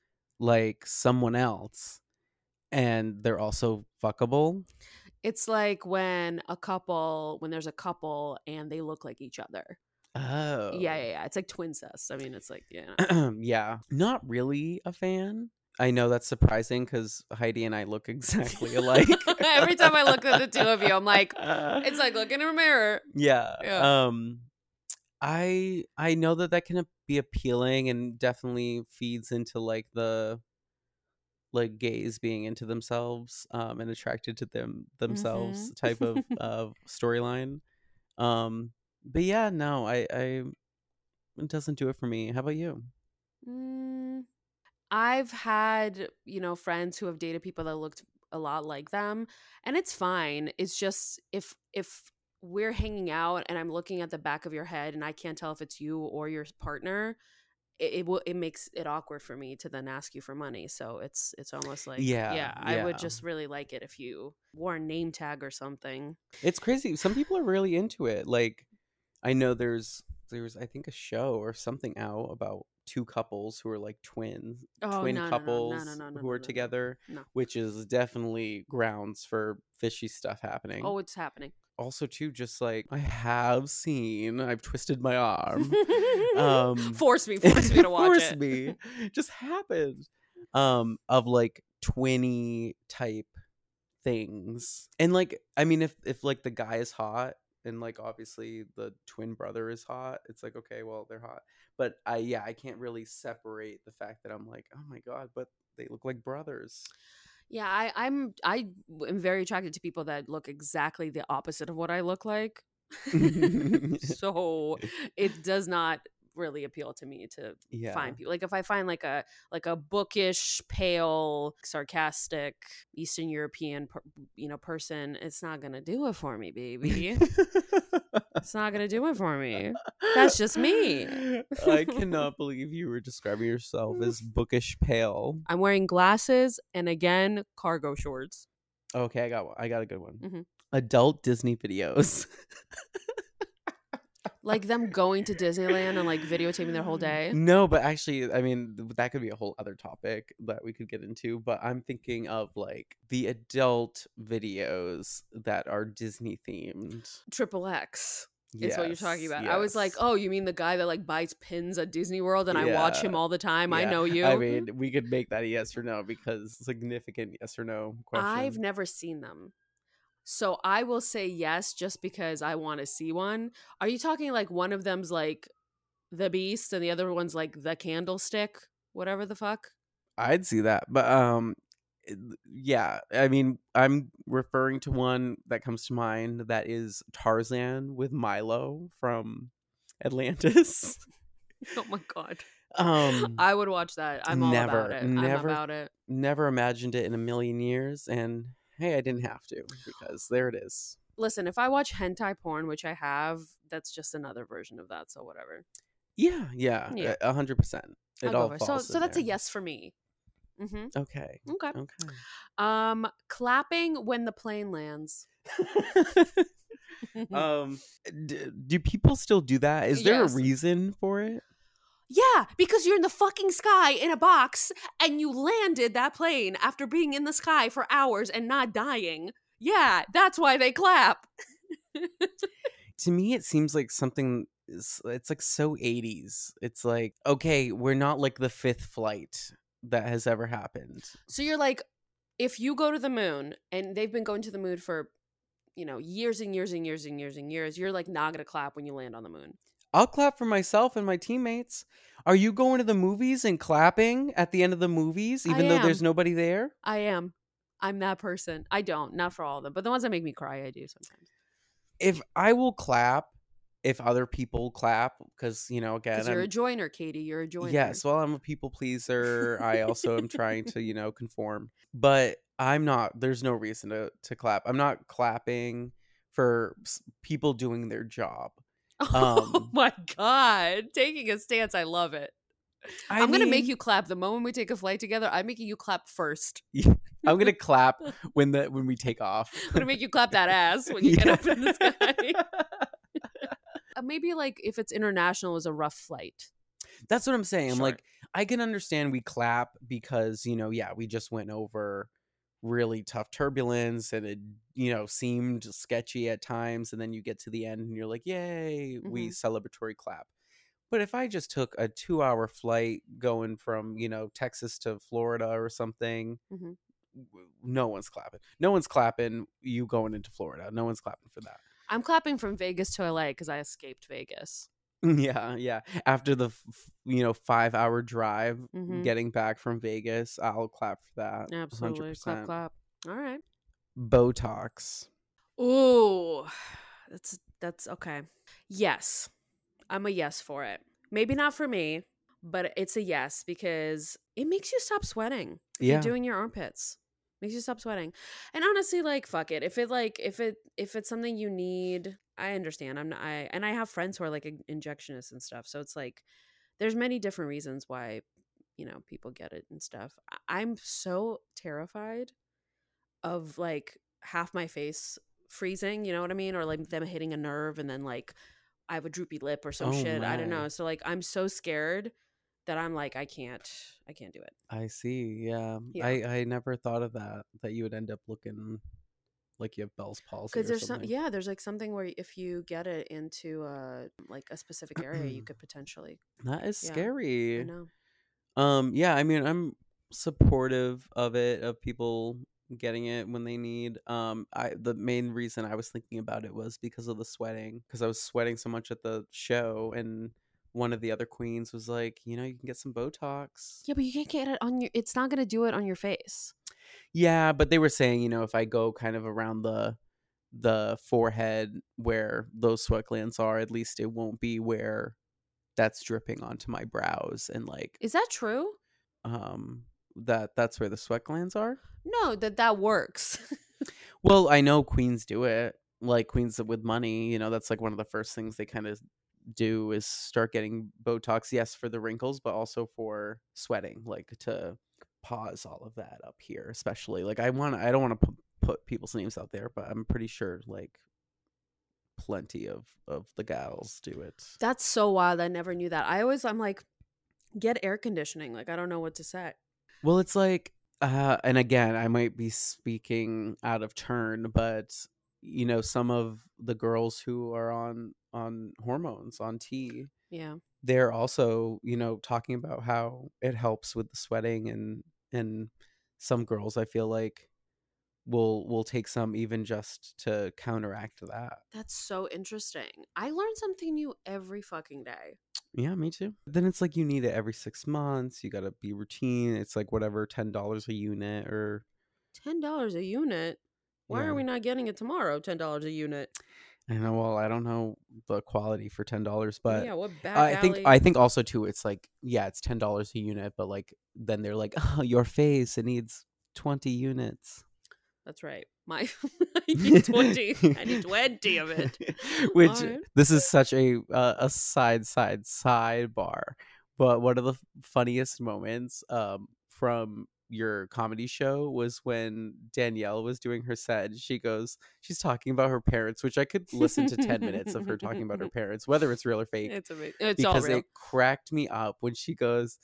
like someone else, and they're also fuckable. It's like when a couple, when there's a couple and they look like each other. Oh, Yeah, yeah, oh. yeah. It's like twincest. I mean, it's like, yeah. yeah. Not really a fan. I know that's surprising because Heidi and I look exactly alike. Every time I look at the two of you, I'm like, it's like looking in a mirror. yeah. Yeah. Um, I I know that that can be appealing and definitely feeds into like the like gays being into themselves um and attracted to them themselves Mhm. type of uh storyline um but yeah no i i it doesn't do it for me how about you Mm, I've had, you know, friends who have dated people that looked a lot like them, and it's fine. It's just if if we're hanging out and I'm looking at the back of your head and I can't tell if it's you or your partner, it it, will, it makes it awkward for me to then ask you for money. So it's it's almost like Yeah, yeah, I would just really like it if you wore a name tag or something. it's crazy some people are really into it like i know there's there's i think a show or something out about two couples who are like twins Oh, twin no, couples no, no, who are together No. which is definitely grounds for fishy stuff happening Oh, it's happening. also too just like i have seen i've twisted my arm um force me, force me to watch force it. me just happened um of like twinny type things and like i mean if if like the guy is hot and like obviously the twin brother is hot it's like okay well they're hot but i yeah i can't really separate the fact that i'm like oh my god but they look like brothers Yeah, I, I'm I am very attracted to people that look exactly the opposite of what I look like. so it does not really appeal to me to yeah find people. Like if I find like a like a bookish, pale, sarcastic Eastern European, per, you know, person, it's not gonna do it for me, baby. it's not gonna do it for me. That's just me. i cannot believe you were describing yourself as bookish pale I'm wearing glasses and again cargo shorts. Okay, I got one. I got a good one. Mhm. Adult Disney videos. Like them going to Disneyland and like videotaping their whole day. No, but actually, I mean, that could be a whole other topic that we could get into. But I'm thinking of like the adult videos that are Disney themed. Triple X. It's what you're talking Yes, about. I was like, oh, you mean the guy that like buys pins at Disney World and I watch him all the time? I know you. I mean, we could make that a yes or no because significant yes or no question. I've never seen them. So I will say yes just because I want to see one. Are you talking like one of them's like the beast and the other one's like the candlestick? Whatever the fuck. I'd see that, but um, yeah. I mean, I'm referring to one that comes to mind that is Tarzan with Milo from Atlantis. Oh my god. um, I would watch that. I'm all never, about it. I'm never- about it. never imagined it in a million years, and hey, I didn't have to because there it is. Listen, if I watch hentai porn, which I have, that's just another version of that. So whatever. Yeah, yeah, Yeah. a hundred percent. It I'll go all it. So so in that's a there. yes for me. Mm-hmm. Okay, Okay. okay. Um, clapping when the plane lands. um, d- do people still do that? Is there Yes. a reason for it? Yeah, because you're in the fucking sky in a box and you landed that plane after being in the sky for hours and not dying. Yeah, that's why they clap. to me it seems like something is- it's like so 80s it's like okay we're not like the fifth flight that has ever happened So you're like, if you go to the moon and they've been going to the moon for, you know, years and years and years and years and years, you're like not gonna clap when you land on the moon. I'll clap for myself and my teammates are you going to the movies and clapping at the end of the movies even though there's nobody there I am. I'm that person. I don't, not for all of them, but the ones that make me cry, I do sometimes. if i will clap if other people clap because you know again you're a I'm- joiner, Katie. You're a joiner. Yes, well, I'm a people pleaser. I also am trying to, you know, conform. But I'm not. There's no reason to to clap. I'm not clapping for people doing their job. Oh Um, my god, taking a stance. I love it. I am gonna make you clap the moment we take a flight together. I'm making you clap first. I'm gonna clap when the when we take off. I'm gonna make you clap that ass when you get up in the sky. Uh, Maybe like if it's international, is a rough flight. That's what I'm saying. I'm like, I can understand we clap because you know, yeah, we just went over really tough turbulence and it you know seemed sketchy at times and then you get to the end and you're like yay we celebratory clap. But if i just took a two hour flight going from you know texas to florida or something Mhm. no one's clapping. No one's clapping you going into florida. No one's clapping for that. I'm clapping from Vegas to LA because I escaped Vegas. Yeah yeah after the f- you know, five hour drive Mhm. getting back from Vegas, I'll clap for that. Absolutely. Clap, 100%. clap. All right. Botox. Ooh, that's that's okay. Yes, I'm a yes for it. Maybe not for me, but it's a yes because it makes you stop sweating. Yeah. You're doing your armpits. Makes you stop sweating. And honestly, like fuck it. If it like if it if it's something you need, I understand. I'm not I and I have friends who are like injectionists and stuff. So it's like there's many different reasons why you know people get it and stuff. I'm so terrified of like half my face freezing, you know what I mean? Or like mm-hmm. them hitting a nerve and then like I have a droopy lip or some Oh, shit. I don't know. So like I'm so scared that I'm like I can't I can't do it. I see. Yeah. Yeah. I I never thought of that that you would end up looking like you have Bell's palsy Because there's some yeah, there's like something where if you get it into uh like a specific area, you could potentially That is Yeah, scary. I know. Um, yeah, I mean, I'm supportive of it, of people getting it when they need. Um, I the main reason I was thinking about it was because of the sweating, because I was sweating so much at the show, and one of the other queens was like, you know, you can get some Botox. Yeah, but you can't get it on your it's not gonna do it on your face. Yeah, but they were saying, you know, if I go kind of around the the forehead where those sweat glands are, at least it won't be where that's dripping onto my brows and like Is that true? um that that's where the sweat glands are. No, that that works. Well, I know queens do it. Like queens with money, you know, that's like one of the first things they kind of do is start getting Botox. Yes, for the wrinkles, but also for sweating, like to pause all of that up here, especially. Like I want, I don't want to put, put people's names out there, but I'm pretty sure like plenty of of the gals do it. That's so wild. I never knew that. I always I'm like get air conditioning. Like I don't know what to say. Well, it's like, uh, and again, I might be speaking out of turn, but you know, some of the girls who are on on hormones on T, Yeah. they're also, you know, talking about how it helps with the sweating, and and some girls, I feel like, will will take some even just to counteract that. That's so interesting. I learn something new every fucking day. Yeah, me too. Then it's like you need it every six months. You got to be routine. It's like whatever, ten dollars a unit or Ten dollars a unit. Why Yeah. are we not getting it tomorrow? Ten dollars a unit. I know. Well, I don't know the quality for ten dollars, but yeah, what I think alley? I think also too. It's like yeah, it's ten dollars a unit, but like then they're like, oh, your face it needs twenty units. That's right. My I need twenty. I need twenty of it. Which Alright. this is such a uh, a side side sidebar, but one of the funniest moments um from your comedy show was when Danielle was doing her set and she goes she's talking about her parents which I could listen to 10 minutes of her talking about her parents whether it's real or fake It's amazing. It's all because it cracked me up when she goes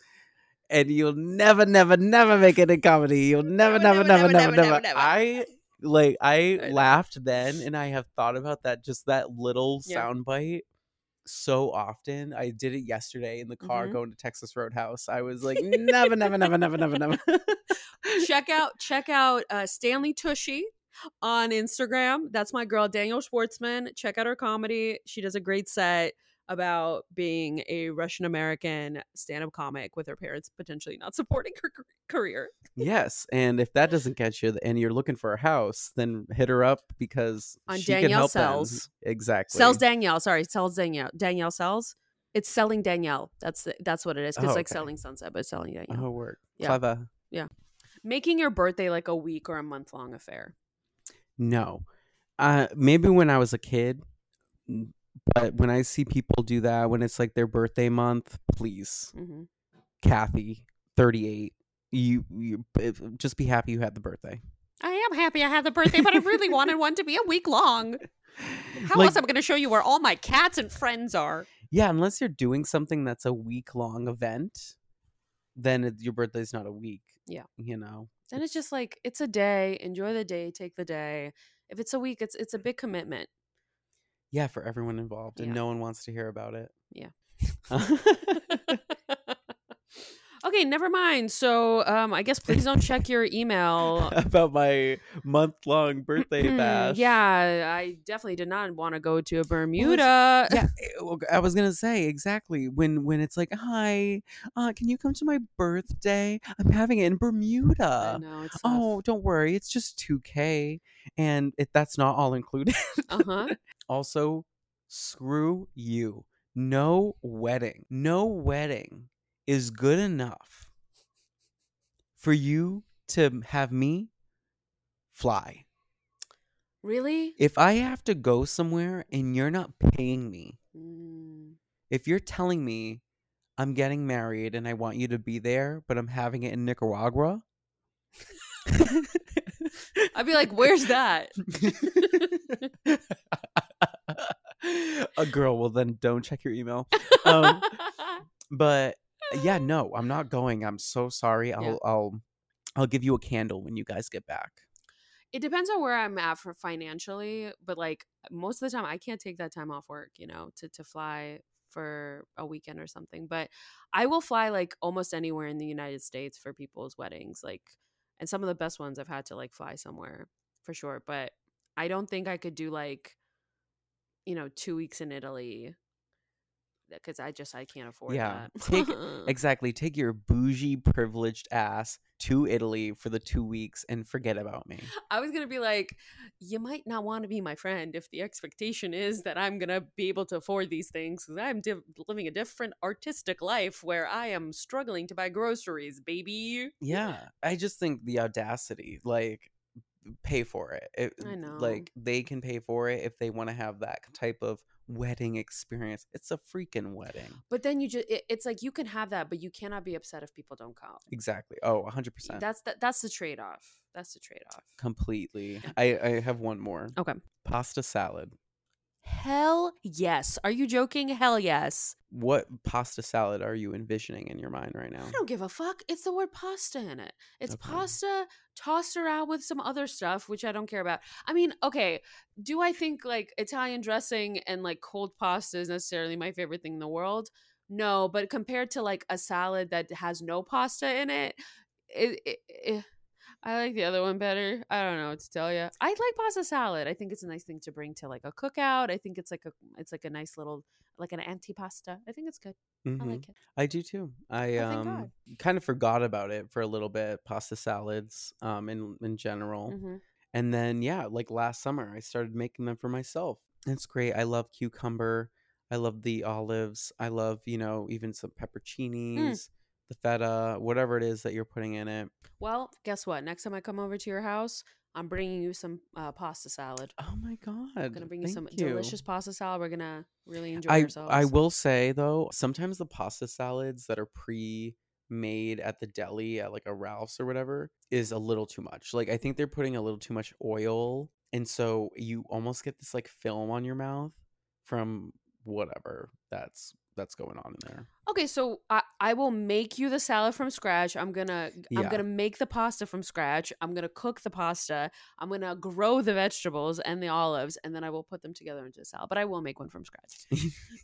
and you'll never never never make it in comedy you'll never never never never never, I like I, laughed then and I have thought about that just that little Yeah. So often. I did it yesterday in the car Mhm. going to Texas Roadhouse. I was like never never never never never never. check out check out uh, Stanley Tushy on Instagram. That's my girl Danielle Schwartzman. Check out her comedy. She does a great set about being a Russian American stand-up comic with her parents potentially not supporting her career. yes, and if that doesn't catch you and you're looking for a house, then hit her up because On she can Danielle help them. Exactly. Sells Danielle. Sorry, sells Danielle. Danielle sells. It's selling Danielle. That's the, that's what it is. Because Oh, like selling sunset, but selling Danielle. Oh, work. Yeah. Clever. Yeah. Making your birthday like a week or a month long affair. No. Uh maybe when I was a kid, but when I see people do that when it's like their birthday month, please. hmm Kathy, 38, you you just be happy you had the birthday. I am happy I had the birthday, but I really wanted one to be a week long. How Like, else am I going to show you where all my cats and friends are? yeah, unless you're doing something that's a week long event, then it, your birthday's not a week. Yeah. You know. Then it's just like it's a day. Enjoy the day. Take the day. If it's a week, it's it's a big commitment. Yeah, for everyone involved and Yeah. no one wants to hear about it. Yeah. okay, Okay, never mind. So, um, I guess please don't check your email. about my month long birthday bash. yeah, I definitely did not want to go to a Bermuda. yeah, I was gonna say exactly when when it's like, hi, uh, can you come to my birthday? I'm having it in Bermuda. I know. It's Oh, don't worry, it's just two k, and it, that's not all included. uh huh. Also, screw you. No wedding. No wedding is good enough for you to have me fly. Really? If I have to go somewhere and you're not paying me, Mm. if you're telling me I'm getting married and I want you to be there, but I'm having it in Nicaragua, I'd be like, "Where's that?" a girl, well then don't check your email. Um, but yeah, no, I'm not going. I'm so sorry. I'll Yeah. I'll I'll give you a candle when you guys get back. it depends on where I'm at for financially, but like most of the time I can't take that time off work, you know, to to fly for a weekend or something. But I will fly like almost anywhere in the United States for people's weddings, like and some of the best ones I've had to like fly somewhere for sure, but I don't think I could do like you know, 2 weeks in Italy because I just I can't afford Yeah, that. take- Exactly. Take your bougie privileged ass to Italy for the 2 weeks and forget about me. I was gonna be like, you might not want to be my friend if the expectation is that I'm gonna be able to afford these things because I'm div- living a different artistic life where I am struggling to buy groceries, baby. Yeah, I just think the audacity, like, pay for it. it I know. Like, they can pay for it if they want to have that type of wedding experience. It's a freaking wedding. But then you just, it, it's like you can have that, but you cannot be upset if people don't come. Exactly. Oh, 100%. That's the, that's the trade off. That's the trade off. Completely. I, I have one more. Okay. Pasta salad. Hell yes. Are you joking? Hell yes. What pasta salad are you envisioning in your mind right now? I don't give a fuck. It's the word pasta in it. It's Okay. pasta tossed around with some other stuff, which I don't care about. I mean, okay, do I think like Italian dressing and like cold pasta is necessarily my favorite thing in the world? No, but compared to like a salad that has no pasta in it, it, it, it I like the other one better. I don't know what to tell you. I like pasta salad. I think it's a nice thing to bring to like a cookout. I think it's like a it's like a nice little like an antipasta. I think it's good. I Mhm. like it. I do too. I Oh, um kind of forgot about it for a little bit, pasta salads um in in general. hmm And then yeah, like last summer I started making them for myself. It's great. I love cucumber. I love the olives. I love, you know, even some pepperoncinis, the feta, whatever it is that you're putting in it. Well, guess what? Next time I come over to your house, I'm bringing you some uh, pasta salad. Oh my god. I'm gonna bring you some you. delicious pasta salad. We're gonna really enjoy I ourselves. I will say though, sometimes the pasta salads that are pre made at the deli at like a Ralph's or whatever is a little too much. Like I think they're putting a little too much oil and so you almost get this like film on your mouth from whatever that's that's going on in there. Okay, so I, I will make you the salad from scratch. I'm gonna I'm gonna make the pasta from scratch. I'm gonna cook the pasta. I'm gonna grow the vegetables and the olives, and then I will put them together into a salad. But I will make one from scratch.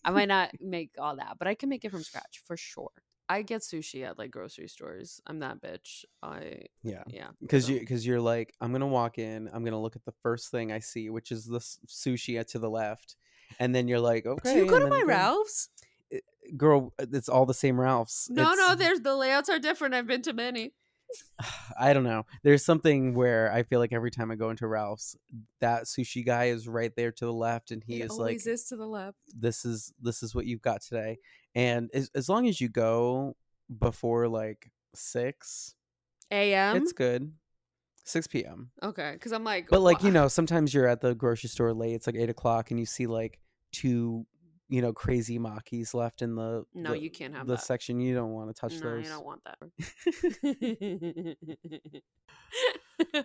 I might not make all that, but I can make it from scratch for sure. I get sushi at like grocery stores. I'm that bitch. I Yeah. yeah. So- you cuz you're like I'm to walk in, I'm to look at the first thing I see, which is the sushi at to the left. And then you're like, okay. Do you go to my Ralph's? Eh, girl, eh, it's all the same Ralphs. No, It's- no. There's the layouts are different. I've been to many. I don't know. There's something where I feel like every time I go into Ralph's, that sushi guy is right there to the left, and he it is like, is to the left. "This is this is what you've got today." And as as long as you go before like six, A.M. it's good. Six p.m. Okay, because I'm like, But like you know, sometimes you're at the grocery store late. It's like eight o'clock, and you see like two, you know, crazy makis left in the No, the- you can't have the that. section. You don't want to touch no, those. you don't want that.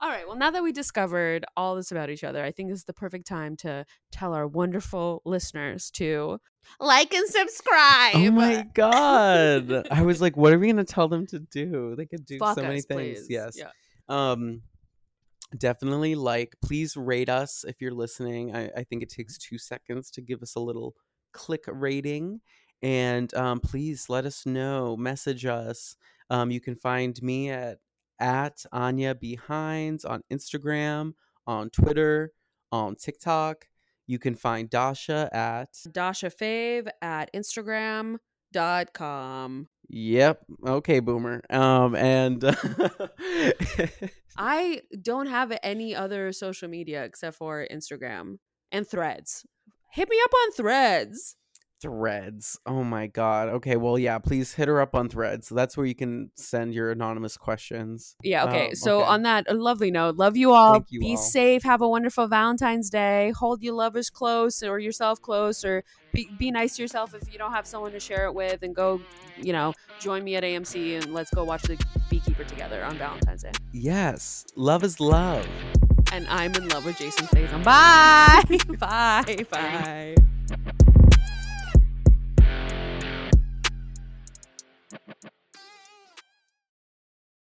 all right. Well, now that we discovered all this about each other, I think this is the perfect time to tell our wonderful listeners to like and subscribe. Oh my god! I was like, what are we gonna tell them to do? They could do Fuck so many things. please. Yes. Yeah. Um, definitely like. Please rate us if you're listening. I, I think it takes two seconds to give us a little click rating, and um, please let us know. Message us. Um, you can find me at at Anya B Hynz on Instagram, on Twitter, on TikTok. You can find Dasha at Dasha Fayv at Instagram.com. Yep. Okay, boomer. Um and I don't have any other social media except for Instagram and threads. Hit me up on threads. Threads. Oh my god. Okay, well yeah, please hit her up on Threads. That's where you can send your anonymous questions. Yeah, okay. Um, so okay. on that lovely note, love you all. Thank you Be all. safe. Have a wonderful Valentine's Day. Hold your lovers close or yourself close or be, be nice to yourself if you don't have someone to share it with and go, you know, join me at AMC and let's go watch the Beekeeper together on Valentine's Day. Yes. Love is love. And I'm in love with Jason Statham. Bye. bye. Bye.